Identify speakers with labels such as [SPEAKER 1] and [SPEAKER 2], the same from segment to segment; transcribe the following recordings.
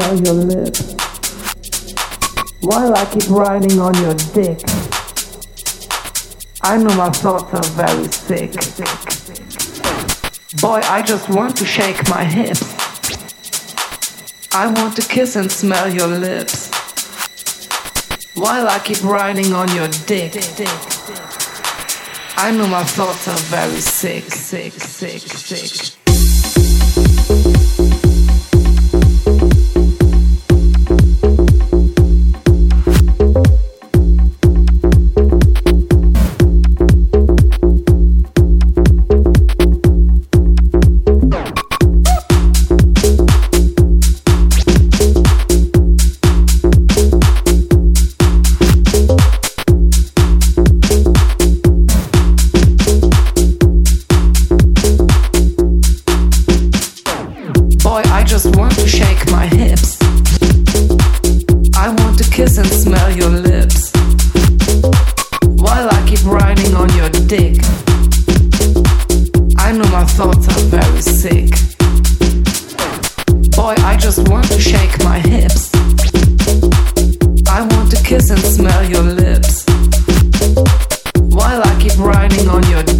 [SPEAKER 1] smell your lips while I keep riding on your dick. I know my thoughts are very sick. Boy, I just want to shake my hips. I want to kiss and smell your lips while I keep riding on your dick. I know my thoughts are very sick, sick, sick, sick.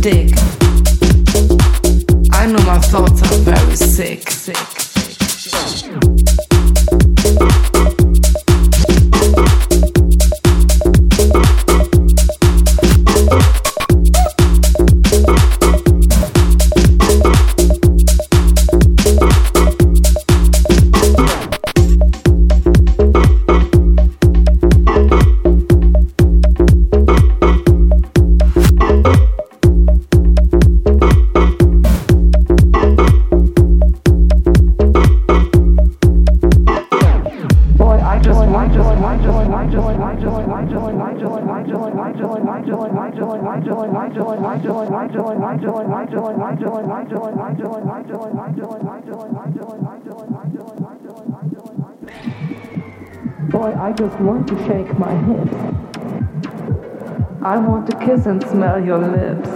[SPEAKER 1] Boy, want to shake my hips. I want to kiss and smell your lips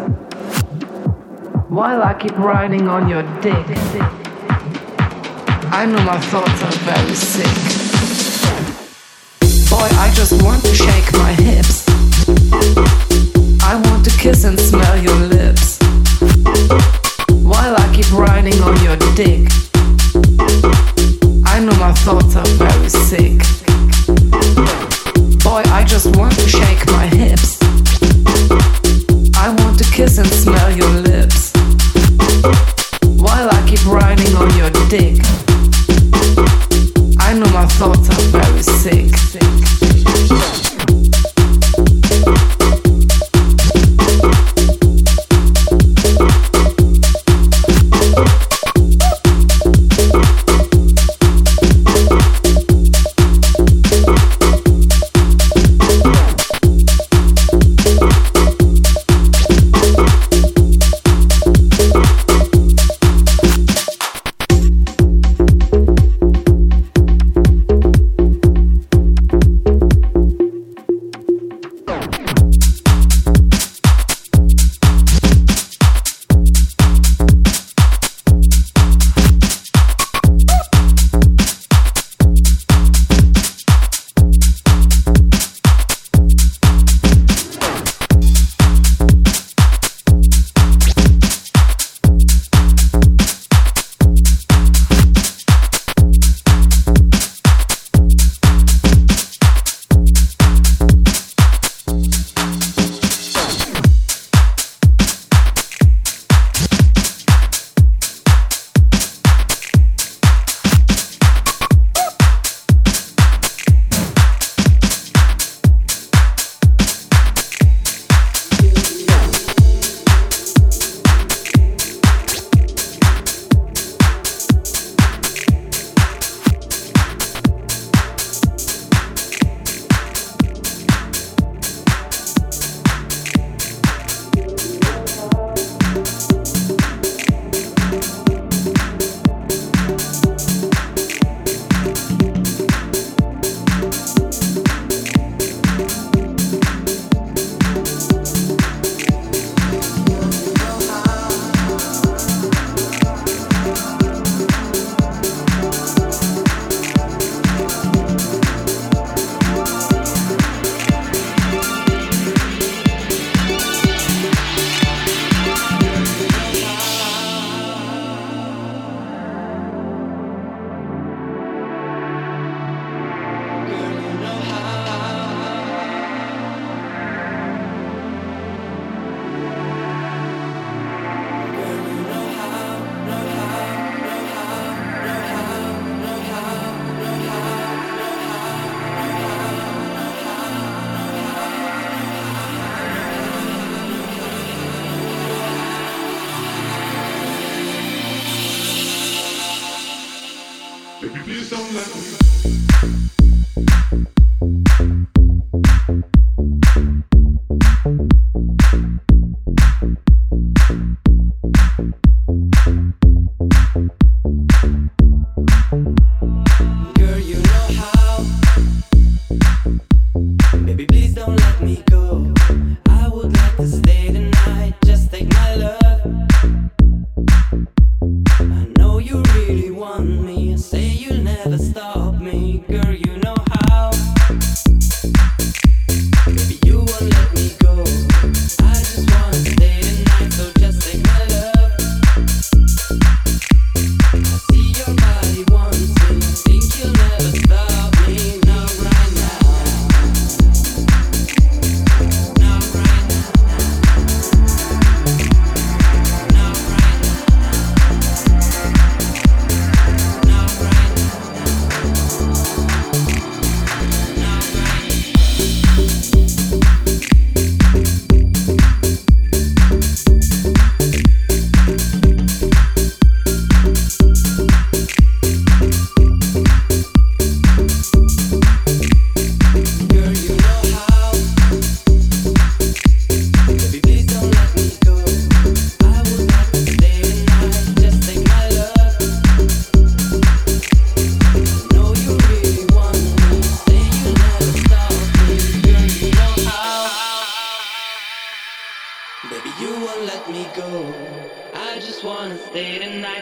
[SPEAKER 1] while I keep riding on your dick. I know my thoughts are very sick. Boy, I just want to shake my hips. I want to kiss and smell your lips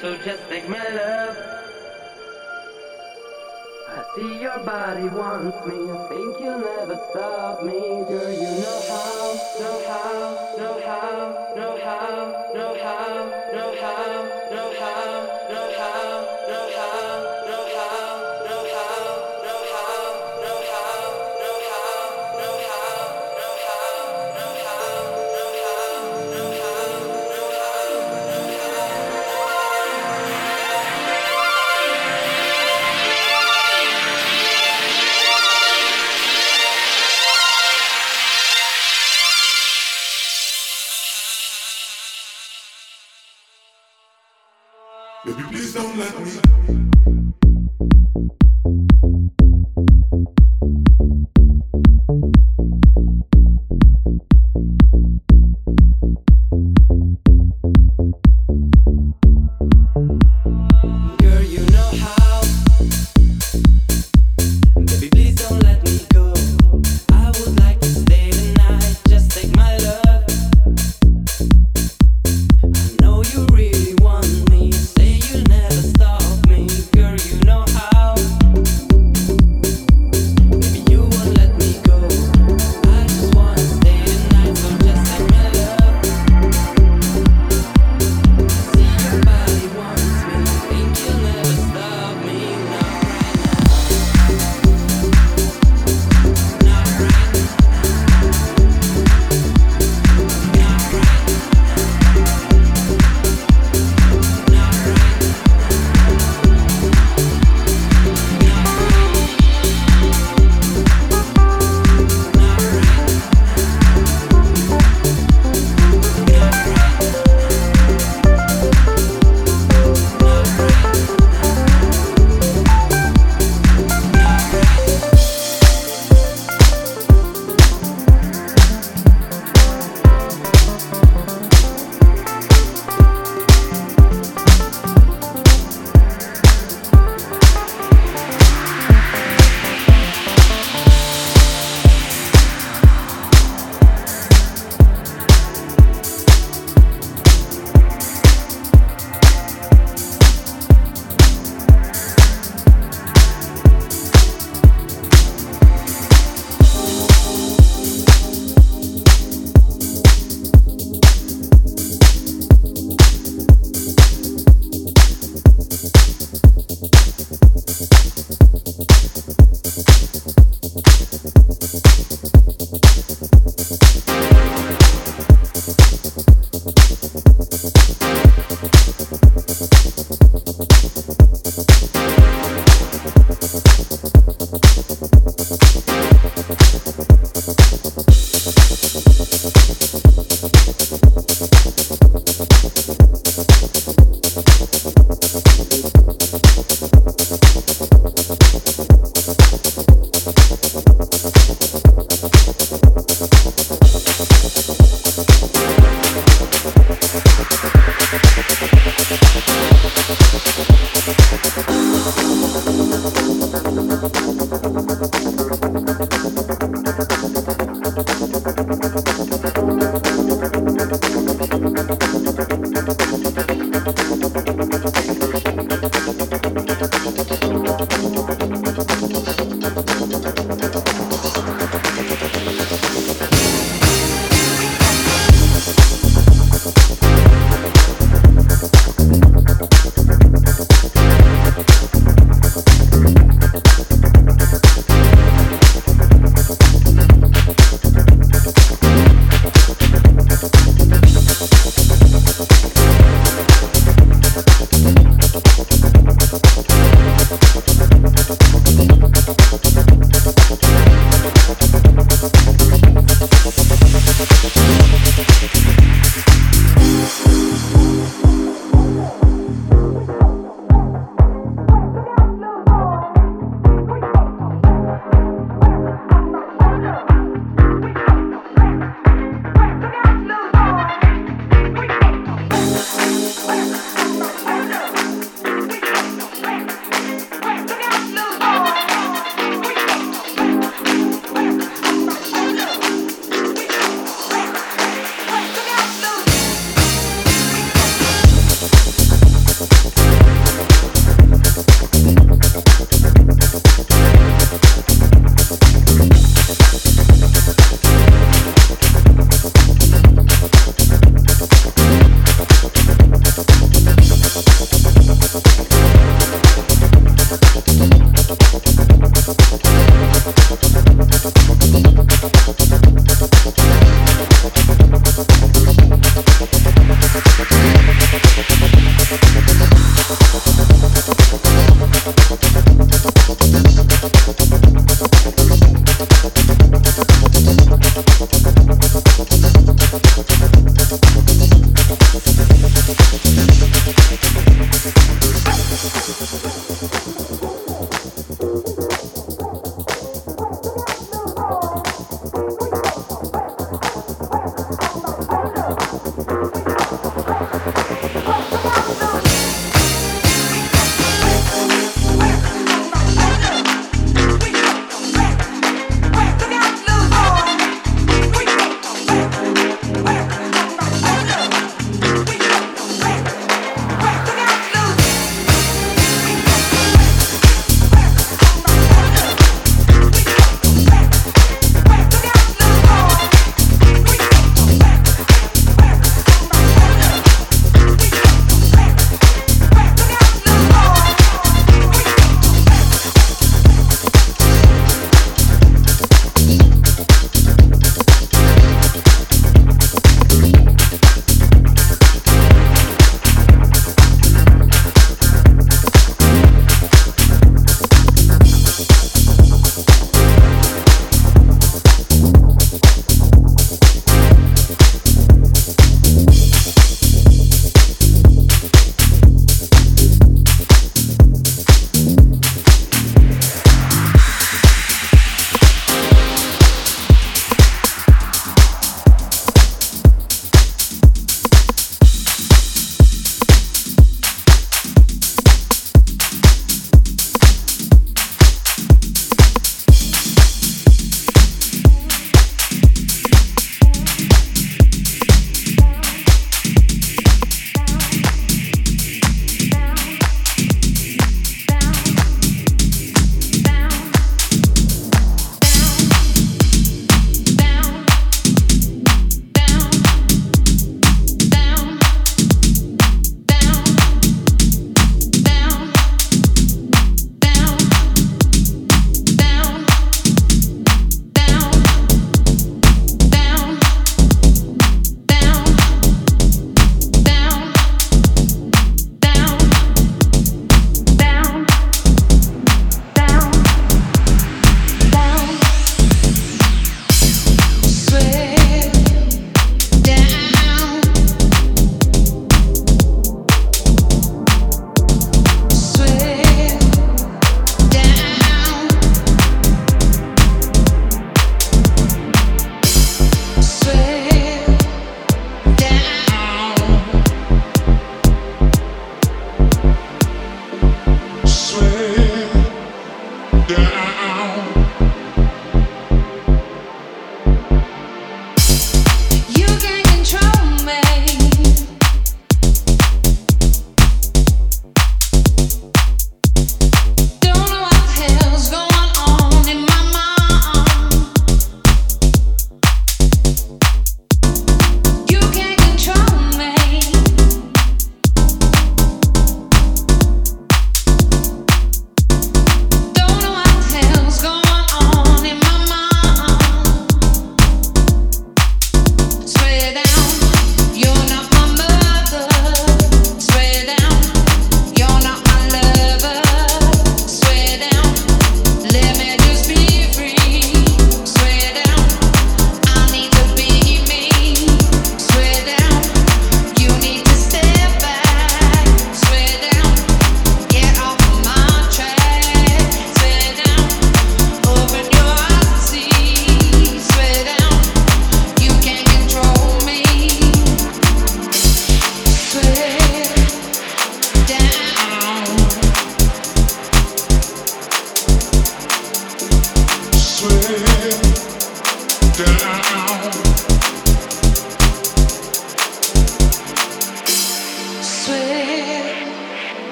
[SPEAKER 1] so just take my love. I see your
[SPEAKER 2] body wants me, I think you'll
[SPEAKER 3] never stop me, girl. You know how, know how. don't let me.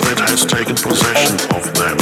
[SPEAKER 3] that has taken
[SPEAKER 2] possession of them.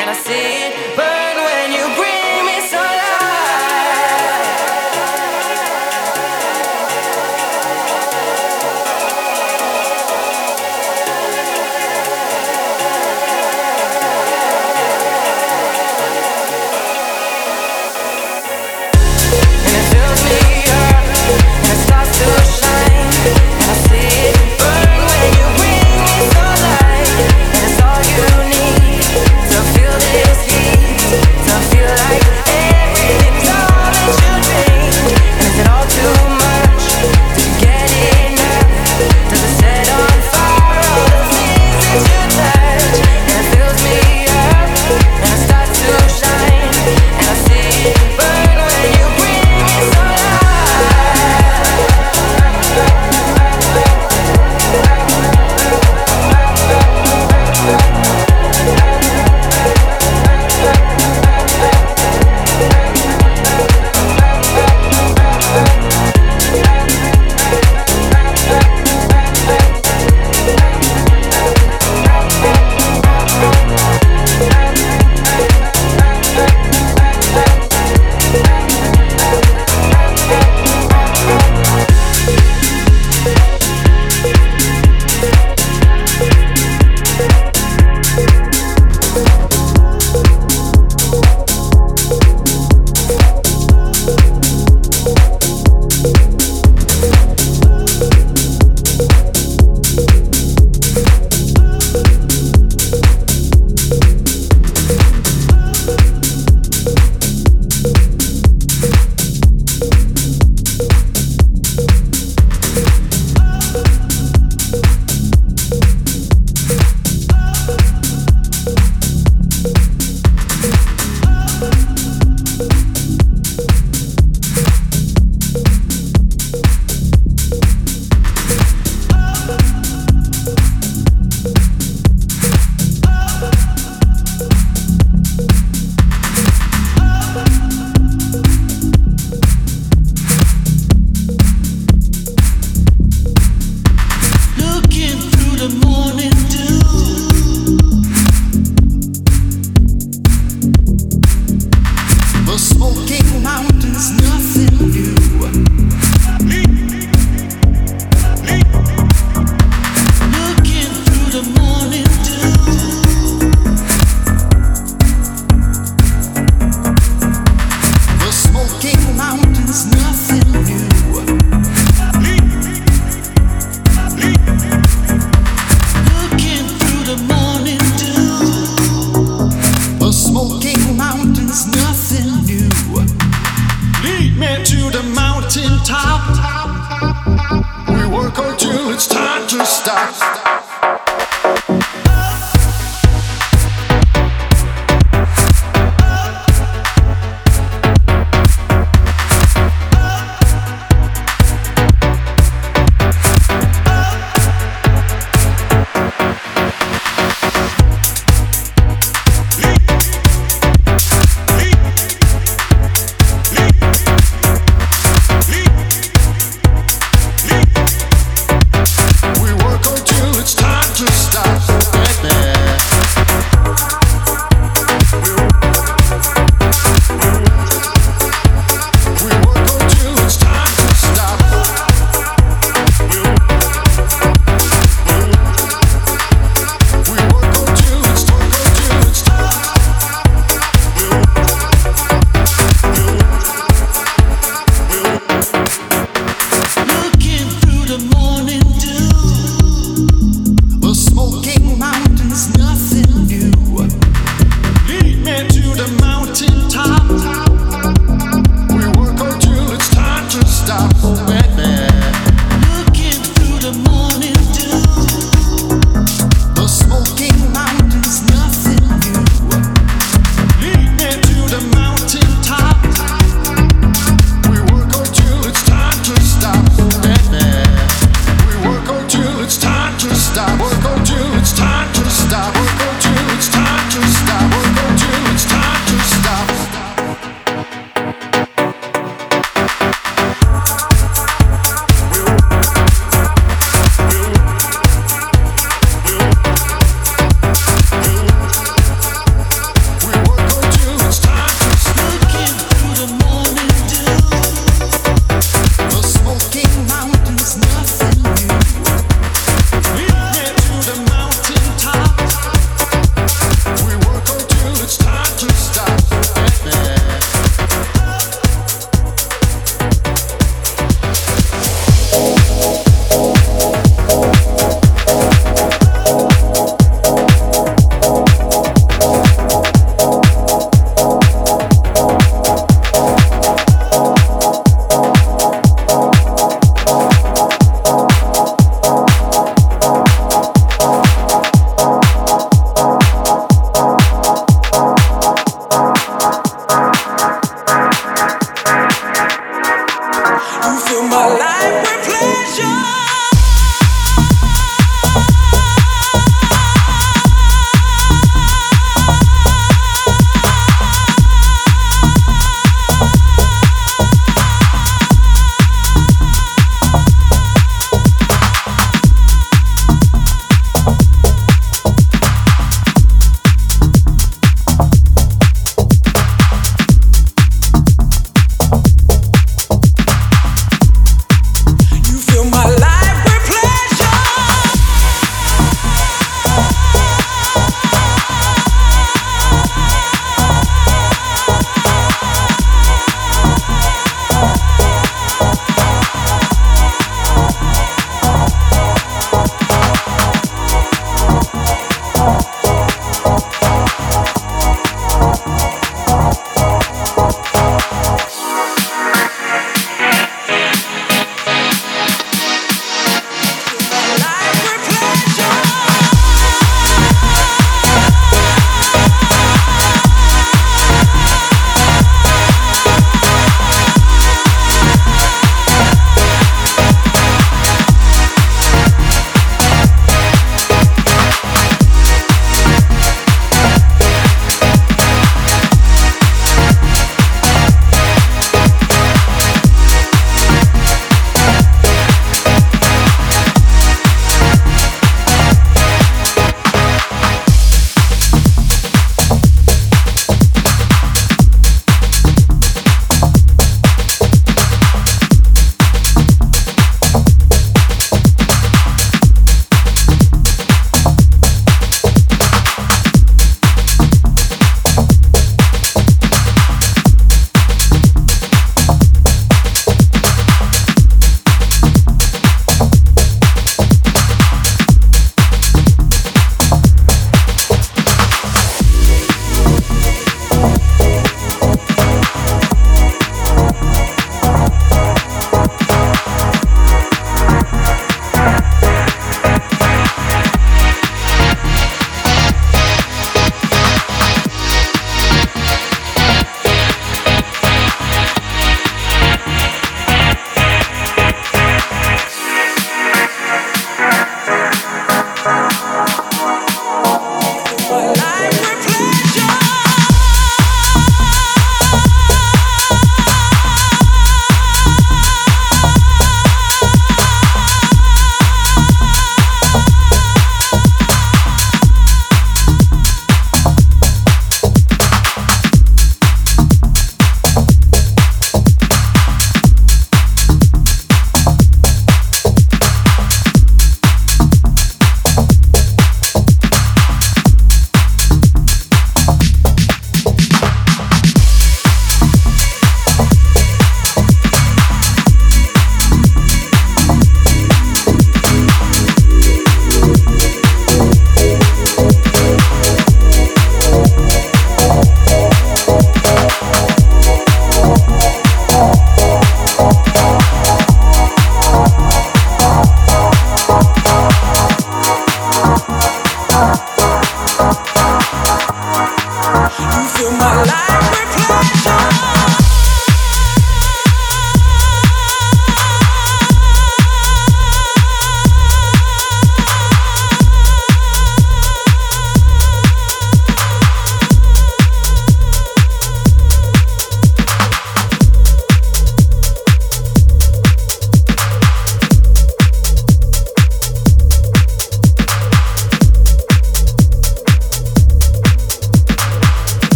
[SPEAKER 2] and I see it burn when you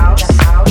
[SPEAKER 4] house.